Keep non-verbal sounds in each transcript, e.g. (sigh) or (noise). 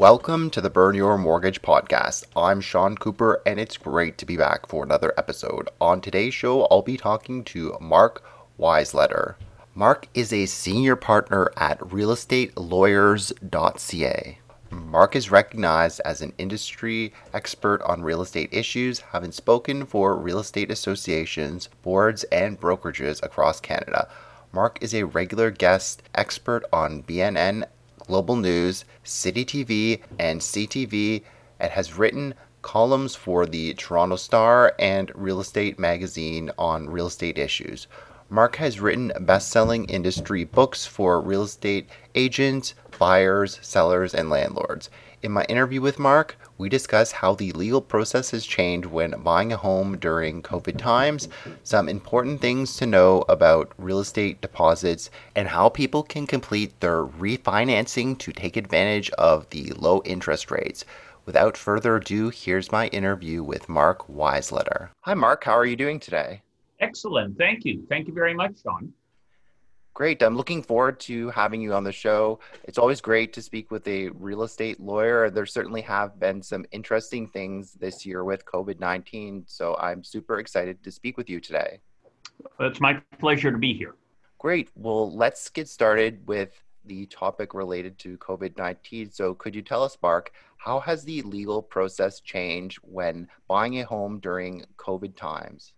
Welcome to the Burn Your Mortgage podcast. I'm Sean Cooper, and it's great to be back for another episode. On today's show, I'll be talking to Mark Weisleder. Mark is a senior partner at realestatelawyers.ca. Mark is recognized as an industry expert on real estate issues, having spoken for real estate associations, boards, and brokerages across Canada. Mark is a regular guest expert on BNN Global News, City TV, and CTV, and has written columns for the Toronto Star and Real Estate Magazine on real estate issues. Mark has written best selling industry books for real estate agents, buyers, sellers, and landlords. In my interview with Mark, we discuss how the legal process has changed when buying a home during COVID times, some important things to know about real estate deposits, and how people can complete their refinancing to take advantage of the low interest rates. Without further ado, here's my interview with Mark Weisleder. Hi, Mark. How are you doing today? Excellent. Thank you. Thank you very much, Sean. Great. I'm looking forward to having you on the show. It's always great to speak with a real estate lawyer. There certainly have been some interesting things this year with COVID 19. So I'm super excited to speak with you today. It's my pleasure to be here. Great. Well, let's get started with the topic related to COVID 19. So, could you tell us, Mark, how has the legal process changed when buying a home during COVID times?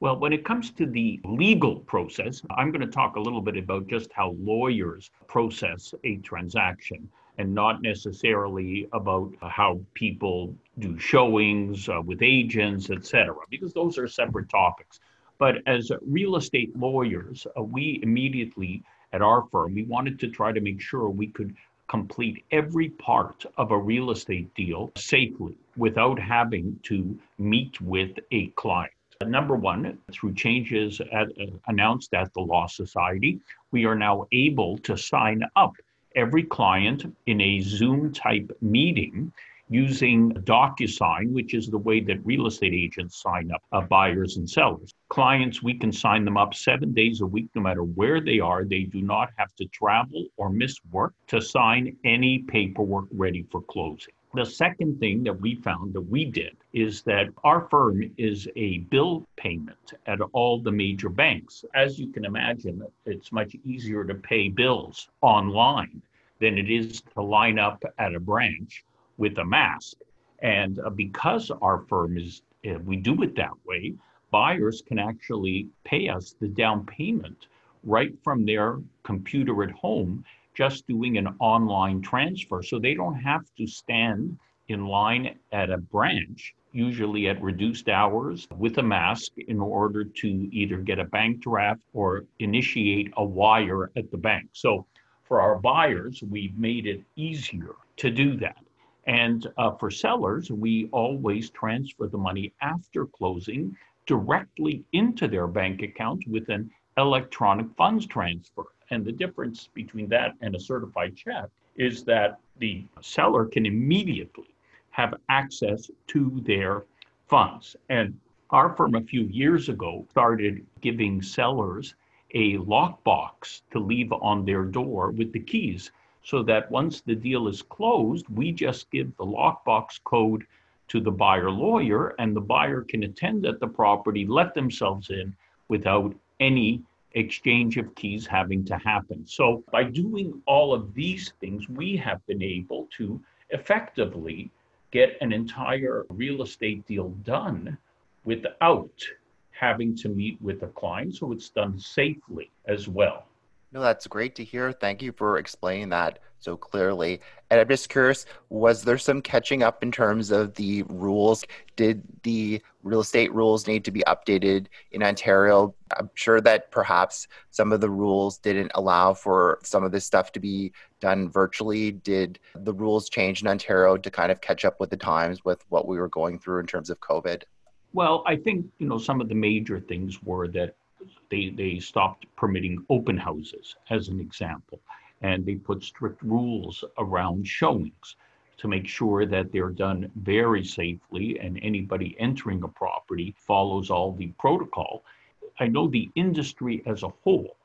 Well, when it comes to the legal process, I'm going to talk a little bit about just how lawyers process a transaction and not necessarily about how people do showings uh, with agents, etc., because those are separate topics. But as real estate lawyers, uh, we immediately at our firm, we wanted to try to make sure we could complete every part of a real estate deal safely without having to meet with a client. Number one, through changes at, uh, announced at the Law Society, we are now able to sign up every client in a Zoom type meeting using DocuSign, which is the way that real estate agents sign up uh, buyers and sellers. Clients, we can sign them up seven days a week, no matter where they are. They do not have to travel or miss work to sign any paperwork ready for closing. The second thing that we found that we did is that our firm is a bill payment at all the major banks. As you can imagine, it's much easier to pay bills online than it is to line up at a branch with a mask. And uh, because our firm is, uh, we do it that way, buyers can actually pay us the down payment right from their computer at home just doing an online transfer. So they don't have to stand in line at a branch, usually at reduced hours with a mask, in order to either get a bank draft or initiate a wire at the bank. So for our buyers, we've made it easier to do that. And uh, for sellers, we always transfer the money after closing directly into their bank account with an electronic funds transfer. And the difference between that and a certified check is that the seller can immediately have access to their funds. And our firm a few years ago started giving sellers a lockbox to leave on their door with the keys so that once the deal is closed, we just give the lockbox code to the buyer lawyer and the buyer can attend at the property, let themselves in without any exchange of keys having to happen. So, by doing all of these things, we have been able to effectively get an entire real estate deal done without having to meet with the client. So, it's done safely as well. No, that's great to hear. Thank you for explaining that so clearly. And I'm just curious, was there some catching up in terms of the rules? Did the real estate rules need to be updated in Ontario? I'm sure that perhaps some of the rules didn't allow for some of this stuff to be done virtually. Did the rules change in Ontario to kind of catch up with the times with what we were going through in terms of COVID? Well, I think, you know, some of the major things were that they, they stopped permitting open houses, as an example, and they put strict rules around showings to make sure that they're done very safely and anybody entering a property follows all the protocol. I know the industry as a whole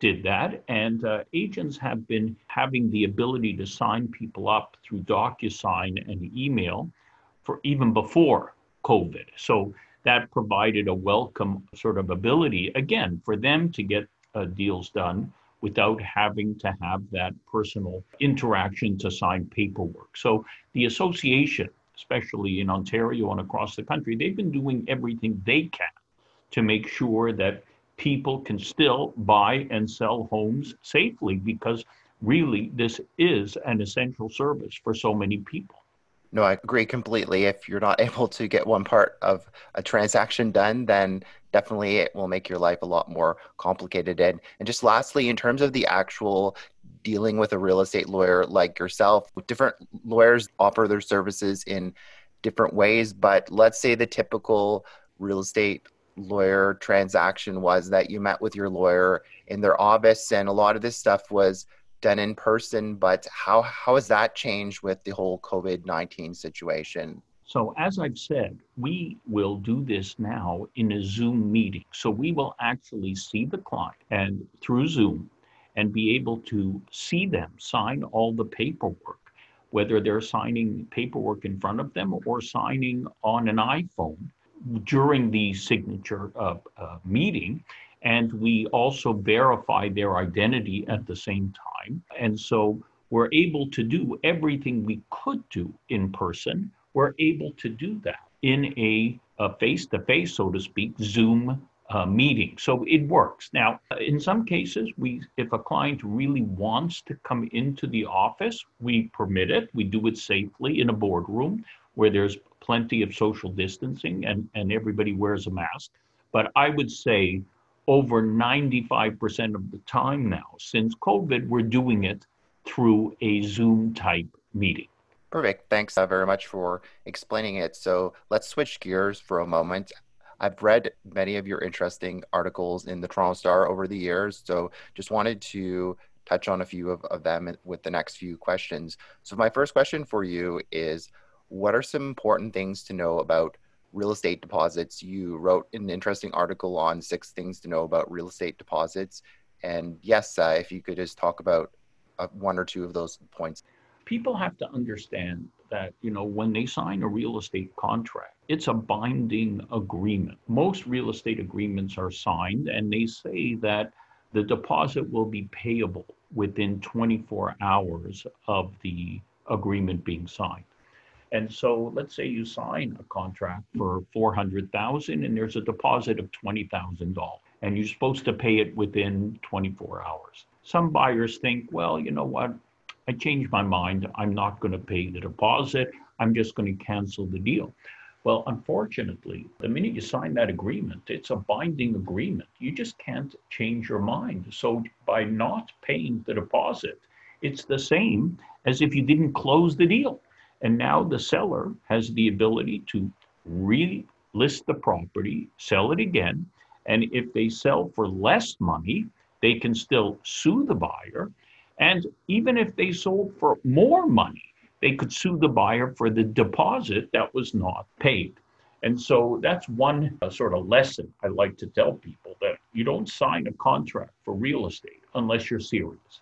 did that, and uh, agents have been having the ability to sign people up through DocuSign and email for even before COVID. So that provided a welcome sort of ability, again, for them to get uh, deals done without having to have that personal interaction to sign paperwork. So the association, especially in Ontario and across the country, they've been doing everything they can to make sure that people can still buy and sell homes safely because really this is an essential service for so many people. No, I agree completely. If you're not (laughs) able to get one part of a transaction done, then definitely it will make your life a lot more complicated. And, and just lastly, in terms of the actual dealing with a real estate lawyer like yourself, different lawyers offer their services in different ways. But let's say the typical real estate lawyer transaction was that you met with your lawyer in their office, and a lot of this stuff was done in person, but how, how has that changed with the whole COVID 19 situation? So, as I've said, we will do this now in a Zoom meeting. So, we will actually see the client and through Zoom and be able to see them sign all the paperwork, whether they're signing paperwork in front of them or signing on an iPhone during the signature uh, uh, meeting and we also verify their identity at the same time. And so we're able to do everything we could do in person. We're able to do that in a face to face, so to speak, Zoom uh, meeting. So it works. Now, in some cases, we if a client really wants to come into the office, we permit it. We do it safely in a boardroom where there's plenty of social distancing and, and everybody wears a mask. But I would say over 95% of the time now. Since COVID, we're doing it through a Zoom type meeting. Perfect. Thanks uh, very much for explaining it. So let's switch gears for a moment. I've read many of your interesting articles in the Toronto Star over the years. So just wanted to touch on a few of, of them with the next few questions. So, my first question for you is What are some important things to know about real estate deposits. You wrote an interesting article on six things to know about real estate deposits. And yes, uh, if you could just talk about uh, one or two of those points. People have to understand that, you know, when they sign a real estate contract, it's a binding agreement. Most real estate agreements are signed and they say that the deposit will be payable within 24 hours of the agreement being signed. And so let's say you sign a contract for 400,000 and there's a deposit of $20,000 and you're supposed to pay it within 24 hours. Some buyers think, well, you know what? I changed my mind. I'm not going to pay the deposit. I'm just going to cancel the deal. Well, unfortunately, the minute you sign that agreement, it's a binding agreement. You just can't change your mind. So by not paying the deposit, it's the same as if you didn't close the deal. And now the seller has the ability to relist the property, sell it again. And if they sell for less money, they can still sue the buyer. And even if they sold for more money, they could sue the buyer for the deposit that was not paid. And so that's one uh, sort of lesson I like to tell people that you don't sign a contract for real estate unless you're serious.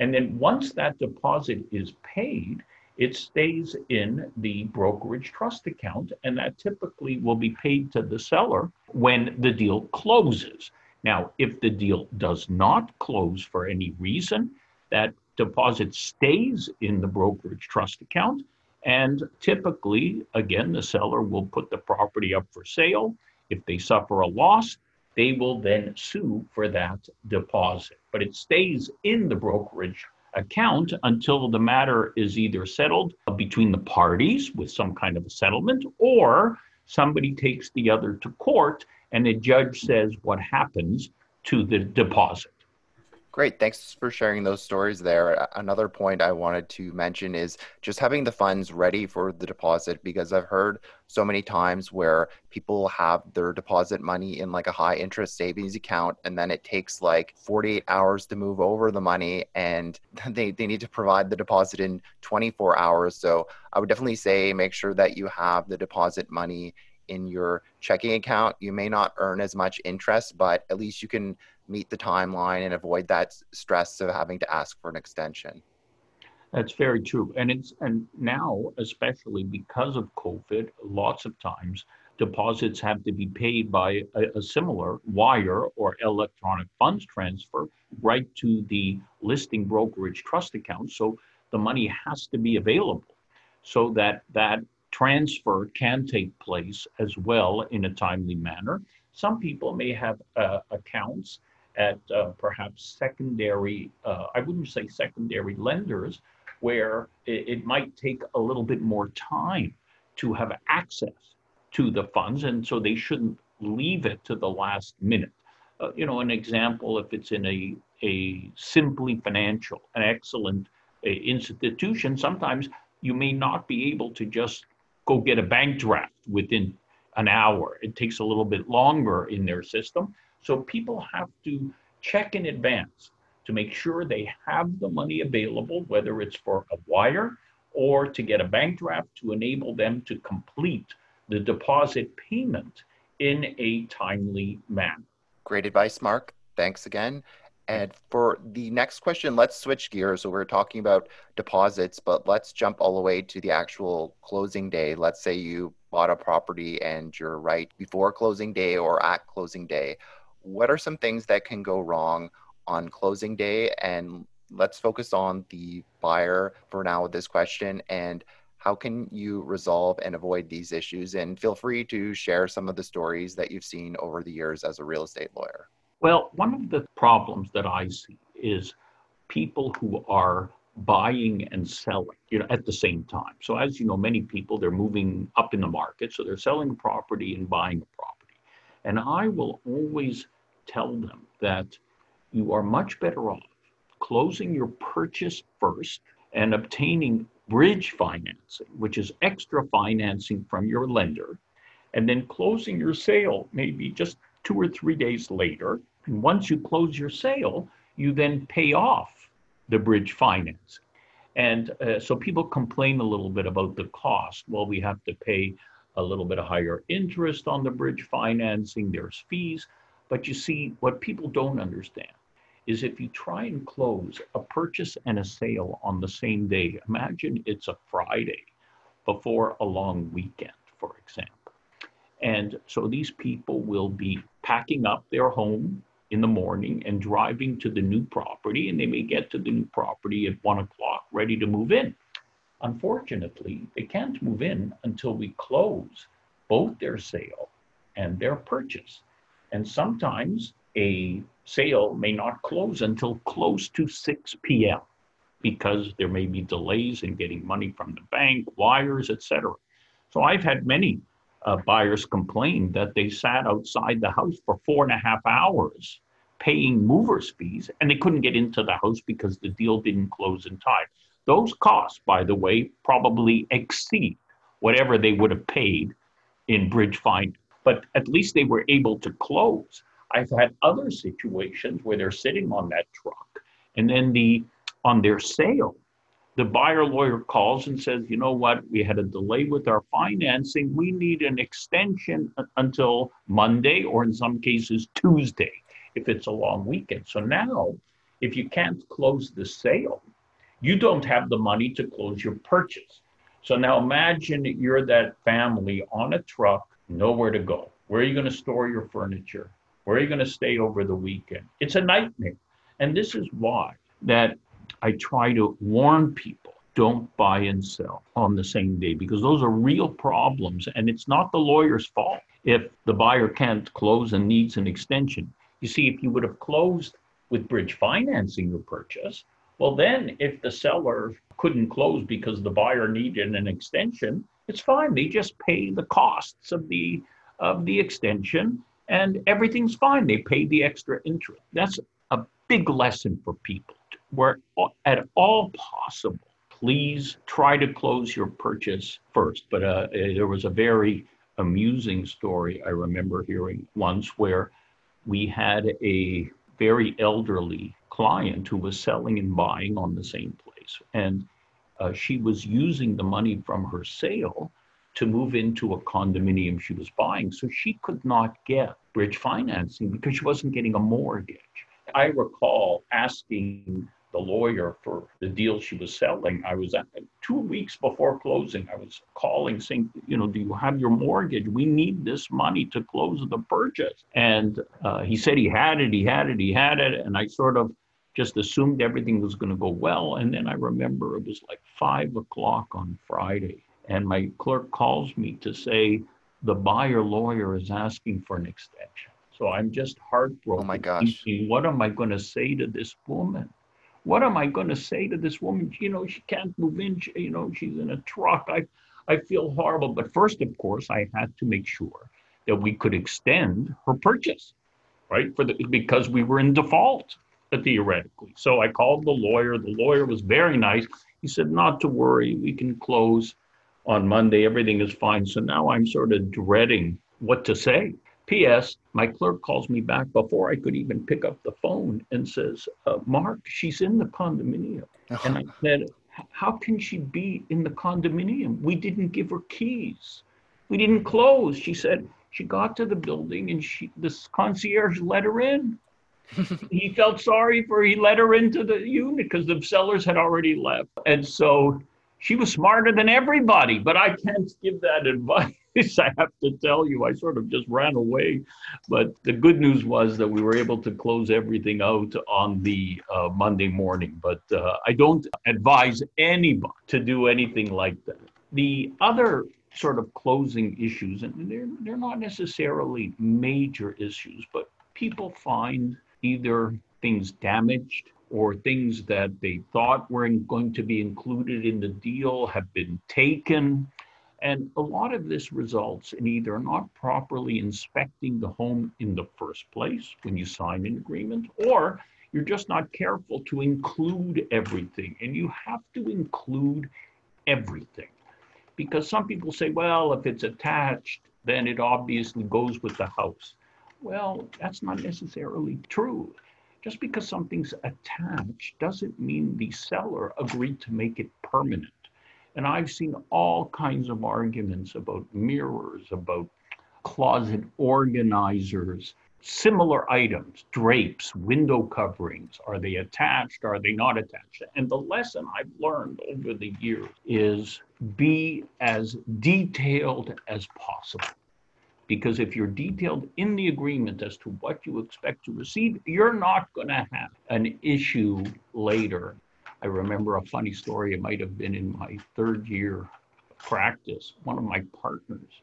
And then once that deposit is paid, it stays in the brokerage trust account, and that typically will be paid to the seller when the deal closes. Now, if the deal does not close for any reason, that deposit stays in the brokerage trust account. And typically, again, the seller will put the property up for sale. If they suffer a loss, they will then sue for that deposit. But it stays in the brokerage account until the matter is either settled between the parties with some kind of a settlement or somebody takes the other to court and the judge says what happens to the deposit. Great. Thanks for sharing those stories there. Another point I wanted to mention is just having the funds ready for the deposit because I've heard so many times where people have their deposit money in like a high interest savings account and then it takes like 48 hours to move over the money and (laughs) they, they need to provide the deposit in 24 hours. So I would definitely say make sure that you have the deposit money in your checking account. You may not earn as much interest, but at least you can meet the timeline and avoid that stress of having to ask for an extension. That's very true. And it's and now, especially because of COVID, lots of times deposits have to be paid by a, a, similar wire or electronic funds transfer right to the listing brokerage trust account. So the money has to be available so that that transfer can take place as well in a timely manner. Some people may have uh, accounts at uh, perhaps secondary, uh, I wouldn't say secondary lenders, where it, it, might take a little bit more time to have access to the funds, and so they shouldn't leave it to the last minute. Uh, you know, an example, if it's in a, a Simplii Financial, an excellent uh, institution, sometimes you may not be able to just go get a bank draft within an hour. It takes a little bit longer in their system. So people have to check in advance to make sure they have the money available, whether it's for a wire or to get a bank draft to enable them to complete the deposit payment in a timely manner. Great advice, Mark. Thanks again. And for the next question, let's switch gears. So we're talking about deposits, but let's jump all the way to the actual closing day. Let's say you bought a property and you're right before closing day or at closing day what are some things that can go wrong on closing day? And let's focus on the buyer for now with this question. And how can you resolve and avoid these issues? And feel free to share some of the stories that you've seen over the years as a real estate lawyer. Well, one of the problems that I see is people who are buying and selling you know at the same time so as you know many people they're moving up in the market so they're selling a property and buying a property and I will always tell them that you are much better off closing your purchase first and obtaining bridge financing, which is extra financing from your lender, and then closing your sale maybe just two or three days later. And once you close your sale, you then pay off the bridge finance. And uh, so people complain a little bit about the cost. Well, we have to pay a little bit of higher interest on the bridge financing, there's fees. But you see, what people don't understand is if you try and close a purchase and a sale on the same day, imagine it's a Friday before a long weekend, for example. And so these people will be packing up their home in the morning and driving to the new property, and they may get to the new property at one o'clock ready to move in. Unfortunately, they can't move in until we close both their sale and their purchase. And sometimes a sale may not close until close to 6 p.m. because there may be delays in getting money from the bank, wires, etc. So I've had many uh, buyers complained that they sat outside the house for four and a half hours paying movers fees and they couldn't get into the house because the deal didn't close in time. Those costs, by the way, probably exceed whatever they would have paid in bridge fine, but at least they were able to close. I've had other situations where they're sitting on that truck and then the on their sale, the buyer lawyer calls and says, you know what, we had a delay with our financing. We need an extension until Monday or in some cases Tuesday if it's a long weekend. So now, if you can't close the sale, you don't have the money to close your purchase. So now imagine you're that family on a truck, nowhere to go. Where are you going to store your furniture? Where are you going to stay over the weekend? It's a nightmare. And this is why that I try to warn people don't buy and sell on the same day because those are real problems and it's not the lawyer's fault. if the buyer can't close and needs an extension. You see, if you would have closed with bridge financing your purchase, well, then if the seller couldn't close because the buyer needed an extension, it's fine. They just pay the costs of the of the extension and everything's fine. They pay the extra interest. That's a big lesson for people. Where at all possible, please try to close your purchase first. But uh, there was a very amusing story I remember hearing once where we had a very elderly client who was selling and buying on the same place. And uh, she was using the money from her sale to move into a condominium she was buying. So she could not get bridge financing because she wasn't getting a mortgage. I recall asking the lawyer for the deal she was selling. I was at two weeks before closing. I was calling saying, you know, do you have your mortgage? We need this money to close the purchase. And uh, he said he had it, he had it, he had it. And I sort of just assumed everything was going to go well. And then I remember it was like five o'clock on Friday and my clerk calls me to say the buyer lawyer is asking for an extension. So I'm just heartbroken. Oh my gosh. Thinking, what am I going to say to this woman? What am I going to say to this woman? You know, she can't move in. She, you know, she's in a truck. I, I feel horrible. But first, of course, I had to make sure that we could extend her purchase, right? For the because we were in default theoretically. So I called the lawyer. The lawyer was very nice. He said, "Not to worry. We can close." on Monday, everything is fine. So now I'm sort of dreading what to say. P.S. My clerk calls me back before I could even pick up the phone and says, uh, Mark, she's in the condominium. and I said, How can she be in the condominium? We didn't give her keys. We didn't close. She said she got to the building and she this concierge let her in. (laughs) he felt sorry for he let her into the unit because the sellers had already left. And so she was smarter than everybody, but I can't give that (laughs) advice. I have to tell you, I sort of just ran away. But the good news was that we were able to close everything out on the uh, Monday morning. But uh, I don't advise anybody to do anything like that. The other sort of closing issues, and they're, they're not necessarily major issues, but people find either things damaged or things that they thought were going to be included in the deal have been taken. And a lot of this results in either not properly inspecting the home in the first place when you sign an agreement, or you're just not careful to include everything. And you have to include everything. Because some people say, well, if it's attached, then it obviously goes with the house. Well, that's not necessarily true. Just because something's attached doesn't mean the seller agreed to make it permanent. And I've seen all kinds of arguments about mirrors, about closet organizers, similar items, drapes, window coverings. Are they attached? Are they not attached? And the lesson I've learned over the years is be as detailed as possible. Because if you're detailed in the agreement as to what you expect to receive, you're not going to have an issue later. I remember a funny story. It might have been in my third year practice. One of my partners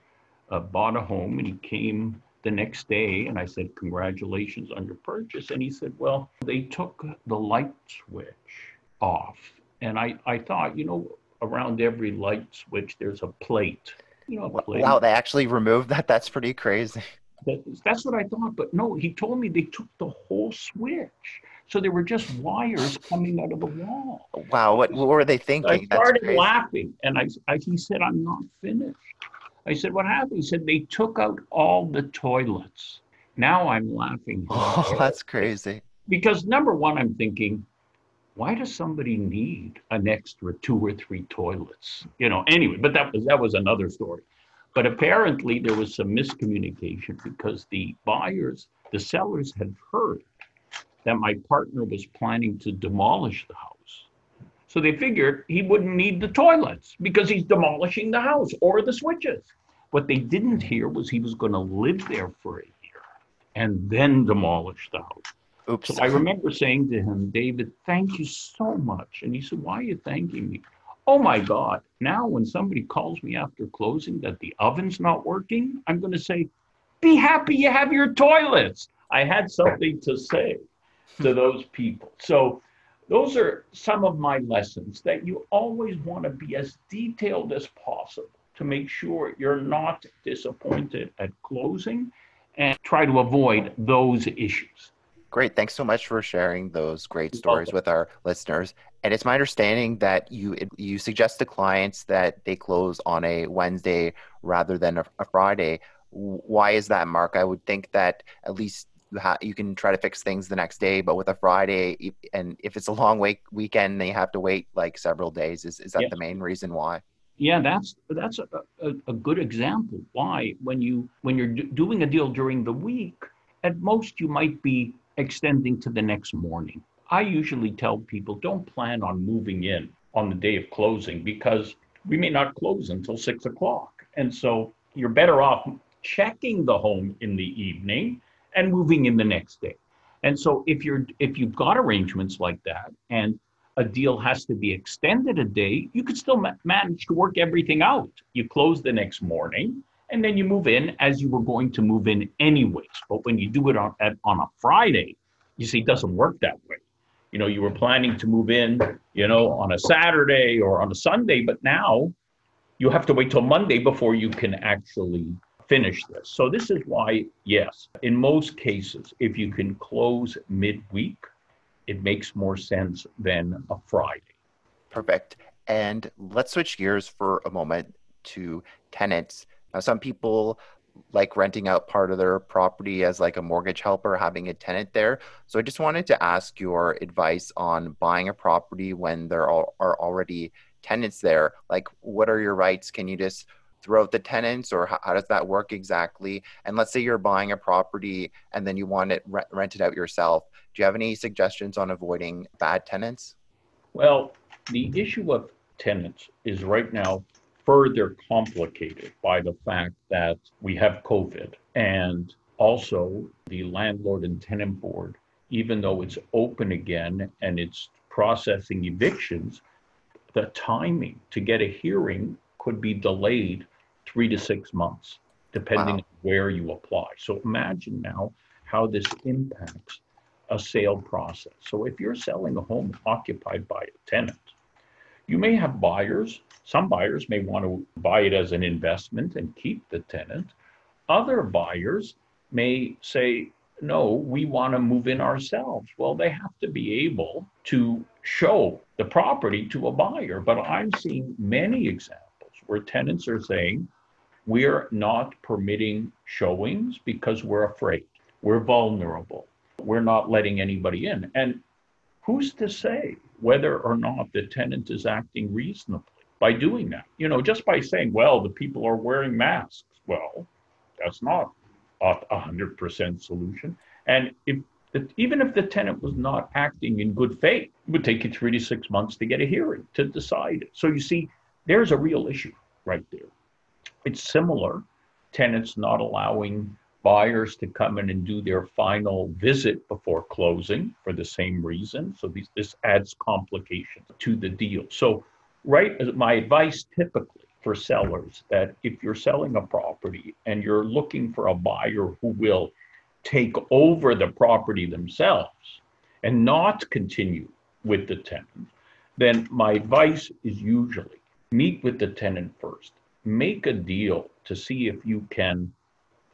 uh, bought a home and he came the next day and I said, Congratulations on your purchase. And he said, Well, they took the light switch off. And I, I thought, you know, around every light switch, there's a plate you know, wow, they actually removed that. That's pretty crazy. That's what I thought, but no, he told me they took the whole switch. So there were just wires coming out of the wall. Wow, what, what were they thinking? I started laughing, and I, I, he said, "I'm not finished." I said, "What happened?" He said, "They took out all the toilets." Now I'm laughing. (laughs) Oh, that's crazy. Because number one, I'm thinking, why does somebody need an extra two or three toilets? You know, anyway, but that was that was another story. But apparently there was some miscommunication because the buyers, the sellers had heard that my partner was planning to demolish the house. So they figured he wouldn't need the toilets because he's demolishing the house or the switches. What they didn't hear was he was going to live there for a year and then demolish the house. Oops. So I remember saying to him, David, thank you so much. And he said, Why are you thanking me? Oh my God. Now, when somebody calls me after closing that the oven's not working, I'm going to say, be happy you have your toilets. I had something to say to those people. So those are some of my lessons that you always want to be as detailed as possible to make sure you're not disappointed at closing and try to avoid those issues. Great. Thanks so much for sharing those great stories with our listeners. And it's my understanding that you you suggest to clients that they close on a Wednesday rather than a, a Friday. Why is that, Mark? I would think that at least you, ha- you can try to fix things the next day, but with a Friday, and if it's a long week weekend, they have to wait like several days. Is is that yes. the main reason why? Yeah, that's that's a, a, a, good example. Why, when you when you're d- doing a deal during the week, at most you might be extending to the next morning. I usually tell people don't plan on moving in on the day of closing because we may not close until six o'clock, and so you're better off checking the home in the evening and moving in the next day. And so if you're if you've got arrangements like that and a deal has to be extended a day, you could still ma- manage to work everything out. You close the next morning and then you move in as you were going to move in anyways. But when you do it on, at, on a Friday, you see, it doesn't work that way. You know, you were planning to move in, you know, on a Saturday or on a Sunday, but now you have to wait till Monday before you can actually finish this. So this is why, yes, in most cases, if you can close midweek, it makes more sense than a Friday. Perfect. And let's switch gears for a moment to tenants. Now, some people like renting out part of their property as like a mortgage helper, having a tenant there. So I just wanted to ask your advice on buying a property when there are, are already tenants there. Like, what are your rights? Can you just throw out the tenants or how, how, does that work exactly and let's say you're buying a property and then you want it re- rented out yourself do you have any suggestions on avoiding bad tenants well the issue of tenants is right now further complicated by the fact that we have covid and also the landlord and tenant board even though it's open again and it's processing evictions the timing to get a hearing could be delayed three to six months, depending wow. on where you apply. So imagine now how this impacts a sale process. So if you're selling a home occupied by a tenant, you may have buyers. Some buyers may want to buy it as an investment and keep the tenant. Other buyers may say, no, we want to move in ourselves. Well, they have to be able to show the property to a buyer. But I'm seeing many examples where tenants are saying, we're not permitting showings because we're afraid. We're vulnerable. We're not letting anybody in. And who's to say whether or not the tenant is acting reasonably by doing that? You know, just by saying, well, the people are wearing masks. Well, that's not a hundred percent solution. And if even if the tenant was not acting in good faith, it would take you three to six months to get a hearing to decide. So you see, there's a real issue right there. It's similar, tenants not allowing buyers to come in and do their final visit before closing for the same reason. So these, this adds complication to the deal. So, right, my advice typically for sellers that if you're selling a property and you're looking for a buyer who will take over the property themselves and not continue with the tenant, then my advice is usually meet with the tenant first. Make a deal to see if you can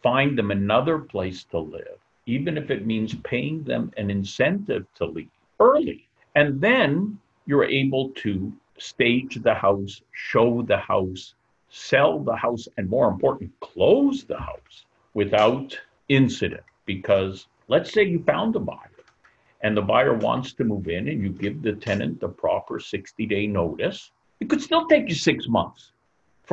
find them another place to live, even if it means paying them an incentive to leave early. And then you're able to stage the house, show the house, sell the house, and more important, close the house without incident. Because let's say you found a buyer and the buyer wants to move in and you give the tenant the proper 60 day notice it could still take you six months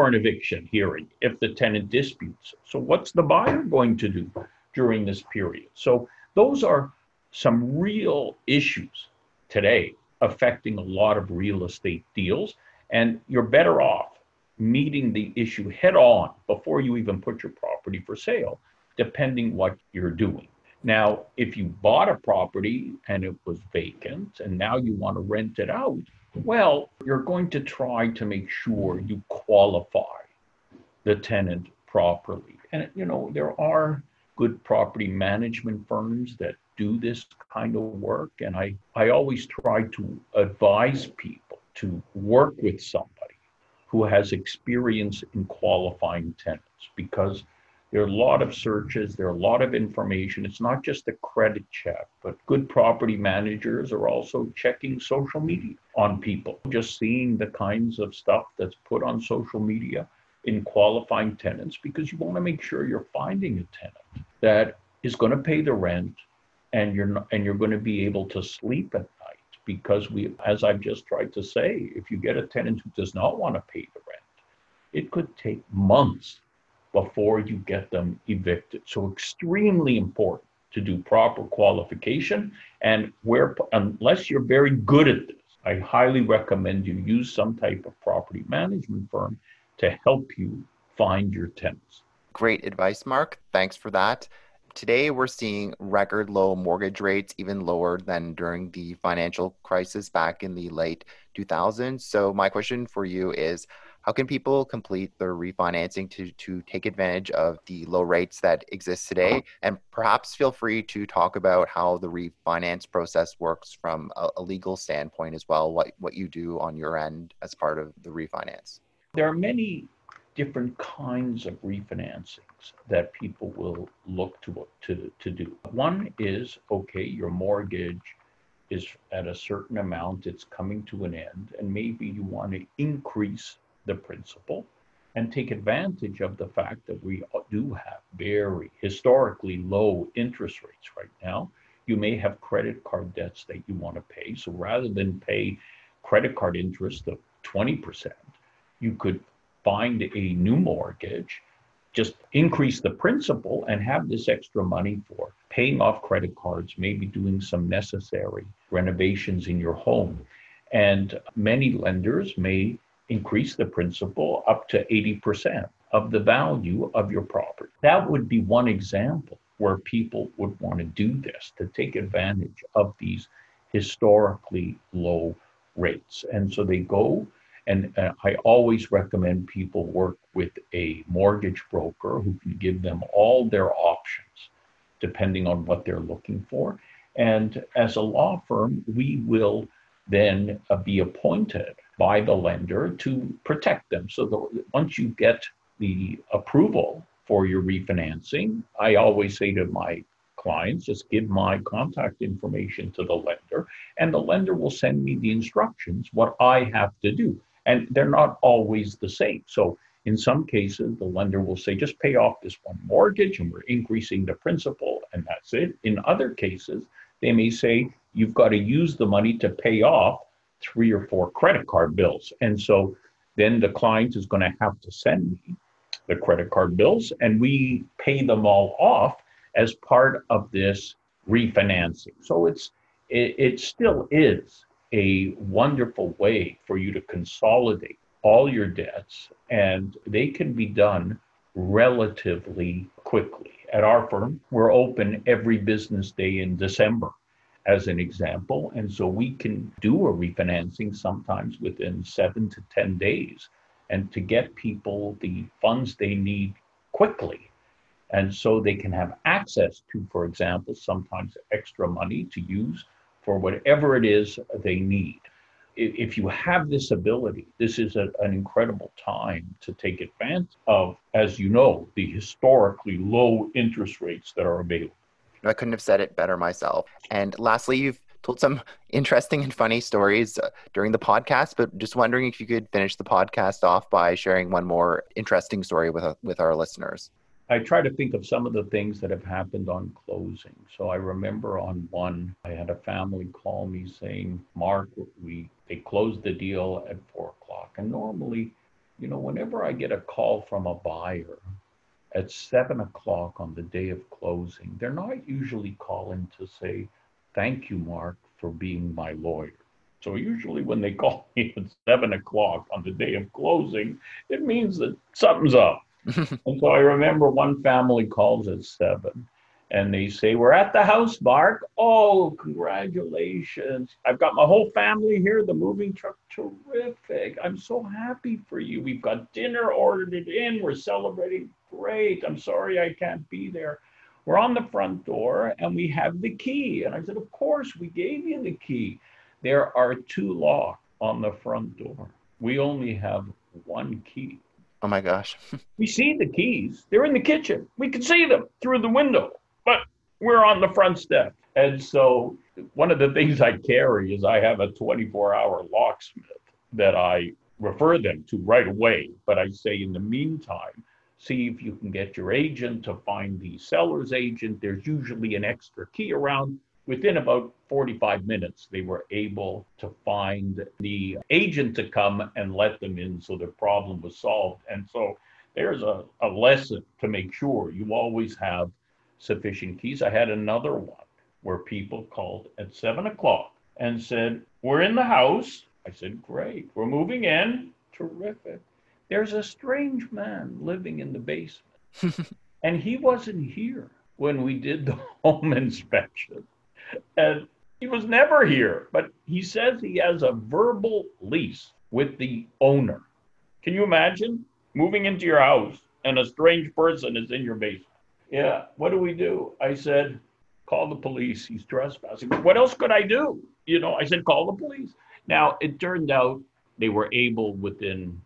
for an eviction hearing if the tenant disputes. So, what's the buyer going to do during this period? So, those are some real issues today affecting a lot of real estate deals. And you're better off meeting the issue head on before you even put your property for sale, depending what you're doing. Now, if you bought a property and it was vacant and now you want to rent it out, well, you're going to try to make sure you qualify the tenant properly. And, you know, there are good property management firms that do this kind of work. And I, I always try to advise people to work with somebody who has experience in qualifying tenants because there are a lot of searches, there are a lot of information. It's not just a credit check, but good property managers are also checking social media on people, just seeing the kinds of stuff that's put on social media in qualifying tenants because you want to make sure you're finding a tenant that is going to pay the rent and you're not, and you're going to be able to sleep at night because we as I've just tried to say if you get a tenant who does not want to pay the rent it could take months before you get them evicted. So extremely important to do proper qualification. And where, unless you're very good at this, I highly recommend you use some type of property management firm to help you find your tenants. Great advice, Mark. Thanks for that. Today, we're seeing record low mortgage rates, even lower than during the financial crisis back in the late 2000s. So, my question for you is how can people complete their refinancing to, to take advantage of the low rates that exist today? Uh-huh. And perhaps feel free to talk about how the refinance process works from a, a legal standpoint as well, what, what you do on your end as part of the refinance. There are many different kinds of refinancings that people will look to, to, to do. One is okay, your mortgage is at a certain amount, it's coming to an end, and maybe you want to increase the principal and take advantage of the fact that we do have very historically low interest rates right now. You may have credit card debts that you want to pay. So rather than pay credit card interest of 20%, you could find a new mortgage, just increase the principal and have this extra money for paying off credit cards, maybe doing some necessary renovations in your home. And many lenders may increase the principal up to 80% of the value of your property. That would be one example where people would want to do this to take advantage of these historically low rates. And so they go, and uh, I always recommend people work with a mortgage broker who can give them all their options depending on what they're looking for. And as a law firm, we will then uh, be appointed by the lender to protect them. So once you get the approval for your refinancing, I always say to my clients, just give my contact information to the lender, and the lender will send me the instructions, what I have to do. And they're not always the same. So in some cases, the lender will say, just pay off this one mortgage and we're increasing the principal, and that's it. In other cases, they may say, you've got to use the money to pay off three or four credit card bills. And so then the client is going to have to send me the credit card bills and we pay them all off as part of this refinancing. So it's it, it still is a wonderful way for you to consolidate all your debts and they can be done relatively quickly. At our firm, we're open every business day in December as an example. And so we can do a refinancing sometimes within seven to 10 days and to get people the funds they need quickly. And so they can have access to, for example, sometimes extra money to use for whatever it is they need. If you have this ability, this is a, an incredible time to take advantage of, as you know, the historically low interest rates that are available. I couldn't have said it better myself. And lastly, you've told some (laughs) interesting and funny stories uh, during the podcast, but just wondering if you could finish the podcast off by sharing one more interesting story with, uh, with our listeners. I try to think of some of the things that have happened on closing. So I remember on one, I had a family call me saying, Mark, we they closed the deal at four o'clock. And normally, you know, whenever I get a call from a buyer, at seven o'clock on the day of closing, they're not usually calling to say, Thank you, Mark, for being my lawyer. So usually when they (laughs) call me at seven o'clock on the day of closing, it means that something's up. (laughs) and so I remember one family calls at seven and they say, We're at the house, Mark. Oh, congratulations. I've got my whole family here, the moving truck. Terrific. I'm so happy for you. We've got dinner ordered in. We're celebrating. Great. I'm sorry I can't be there. We're on the front door and we have the key. And I said, Of course, we gave you the key. There are two locks on the front door. We only have one key. Oh my gosh. (laughs) we see the keys. They're in the kitchen. We can see them through the window but we're on the front step. And so one of the things I carry is I have a 24 hour locksmith that I refer them to right away. But I say, in the meantime, see if you can get your agent to find the seller's agent. There's usually an extra key around. Within about 45 minutes, they were able to find the agent to come and let them in so the problem was solved. And so there's a, a lesson to make sure you always have sufficient keys. I had another one where people called at seven o'clock and said, We're in the house. I said, Great, we're moving in. Terrific. There's a strange man living in the basement. (laughs) and he wasn't here when we did the (laughs) home inspection. And he was never here, but he says he has a verbal lease with the owner. Can you imagine moving into your house and a strange person is in your basement? Yeah, what do we do? I said, call the police. He's trespassing. What else could I do? You know, I said, call the police. Now, it turned out they were able within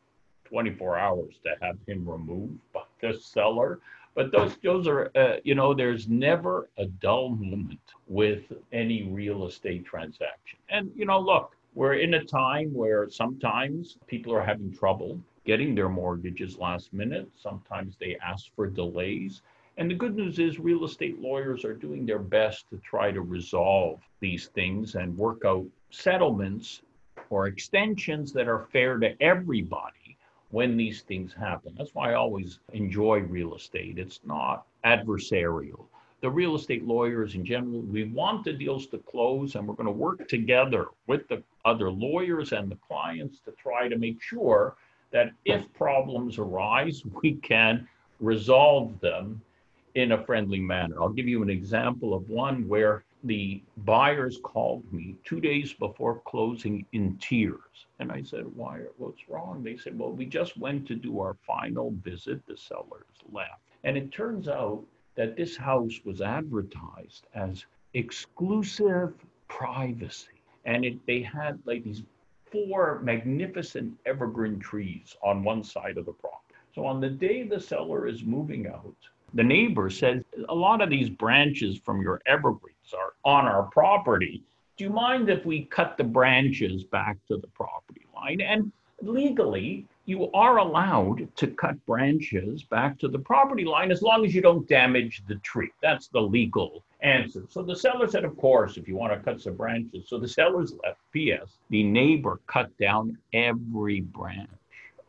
24 hours to have him removed by the seller. But those, those are, uh, you know, there's never a dull moment with any real estate transaction. And, you know, look, we're in a time where sometimes people are having trouble getting their mortgages last minute. Sometimes they ask for delays. And the good news is, real estate lawyers are doing their best to try to resolve these things and work out settlements or extensions that are fair to everybody when these things happen. That's why I always enjoy real estate. It's not adversarial. The real estate lawyers in general, we want the deals to close and we're going to work together with the other lawyers and the clients to try to make sure that if problems arise, (laughs) we can resolve them in a friendly manner. I'll give you an example of one where the buyers called me two days before closing in tears. And I said, Why? What's wrong? They said, Well, we just went to do our final visit. The sellers left. And it turns out that this house was advertised as exclusive privacy. And it, they had like these four magnificent evergreen trees on one side of the property. So on the day the seller is moving out, the neighbor said, a lot of these branches from your evergreens are on our property. Do you mind if we cut the branches back to the property line? And legally, you are allowed to cut branches back to the property line as long as you don't damage the tree. That's the legal answer. So the seller said, Of course, if you want to cut some branches. So the seller's left. P.S. The neighbor cut down every branch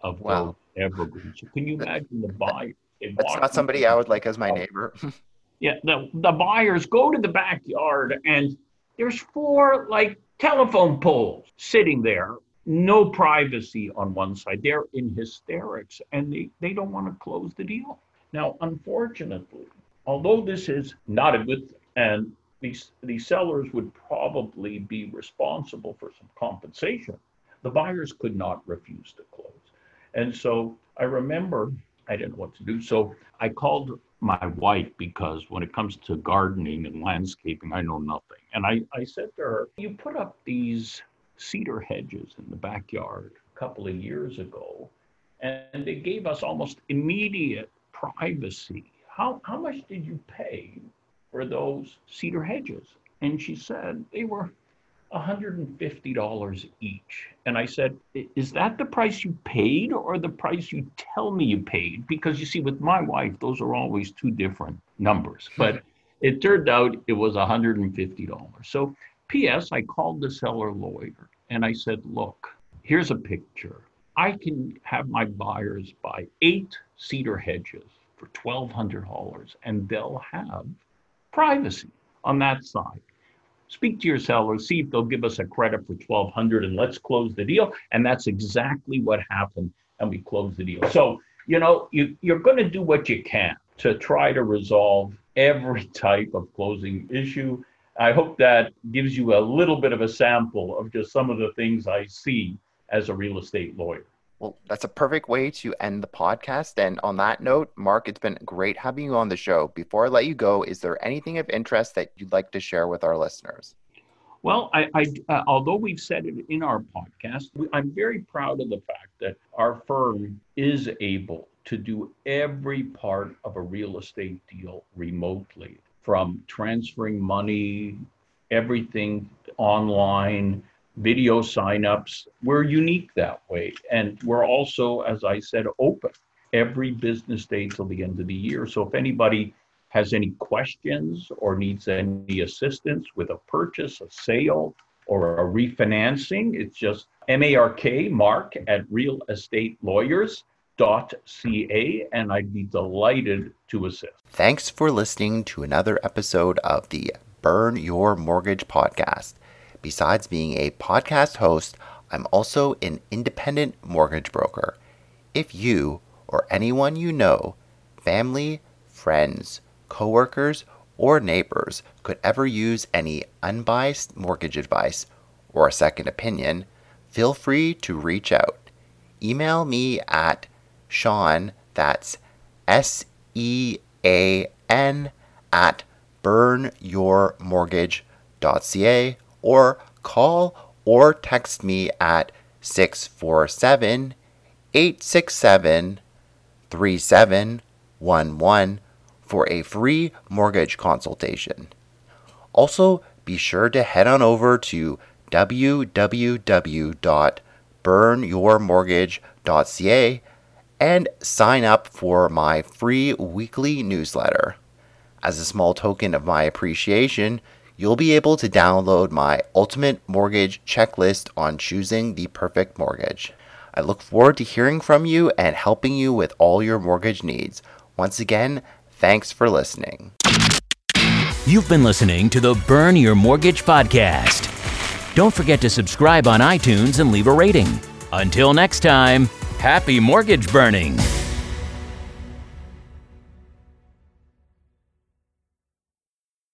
of wow. those evergreens. So can you imagine the buyer? That's not somebody I would like as my neighbor. (laughs) yeah, the, the buyers go to the backyard and there's four like telephone poles sitting there, no privacy on one side. They're in hysterics and they, they don't want to close the deal. Now, unfortunately, although this is not a good thing, and these, these sellers would probably be responsible for some compensation, the buyers could not refuse to close. And so I remember I didn't know what to do. So I called my wife because when it comes to gardening and landscaping, I know nothing. And I, I said to her, You put up these cedar hedges in the backyard a couple of years ago, and they gave us almost immediate privacy. How, how much did you pay for those cedar hedges? And she said they were $150 each. And I said, Is that the price you paid or the price you tell me you paid? Because you see, with my wife, those are always two different numbers. (laughs) But it turned out it was $150. So, P.S., I called the seller lawyer and I said, Look, here's a picture. I can have my buyers buy eight cedar hedges for $1,200 and they'll have privacy on that side speak to your seller, see if they'll give us a credit for 1200 and let's close the deal. And that's exactly what happened. And we closed the deal. So, you know, you, you're going to do what you can to try to resolve every (laughs) type of closing issue. I hope that gives you a little bit of a sample of just some of the things I see as a real estate lawyer. Well, that's a perfect way to end the podcast. And on that note, Mark, it's been great having you on the show. Before I let you go, is there anything of interest that you'd like to share with our listeners? Well, I, I uh, although we've said it in our podcast, I'm very proud of the fact that our firm is able to do every part of a real estate deal remotely, from transferring money, everything online, video signups. We're unique that way. And we're also, as I said, open every business day till the end of the year. So if anybody has any questions or needs any assistance with a purchase, a sale, or a refinancing, it's just M-A-R-K, Mark at realestatelawyers.ca, and I'd be delighted to assist. Thanks for listening to another episode of the Burn Your Mortgage podcast. Besides being a podcast host, I'm also an independent mortgage broker. If you or anyone you know, family, friends, coworkers, or neighbors could ever use any unbiased mortgage advice or a second opinion, feel free to reach out. Email me at Sean, that's S E A N, at burnyourmortgage.ca or call or text me at 647 867 3711 for a free mortgage consultation. Also, be sure to head on over to www.burnyourmortgage.ca and sign up for my free weekly newsletter. As a small token of my appreciation, you'll be able to download my ultimate mortgage checklist on choosing the perfect mortgage. I look forward to hearing from you and helping you with all your mortgage needs. Once again, thanks for listening. You've been listening to the Burn Your Mortgage podcast. Don't forget to subscribe on iTunes and leave a rating. Until next time, happy mortgage burning.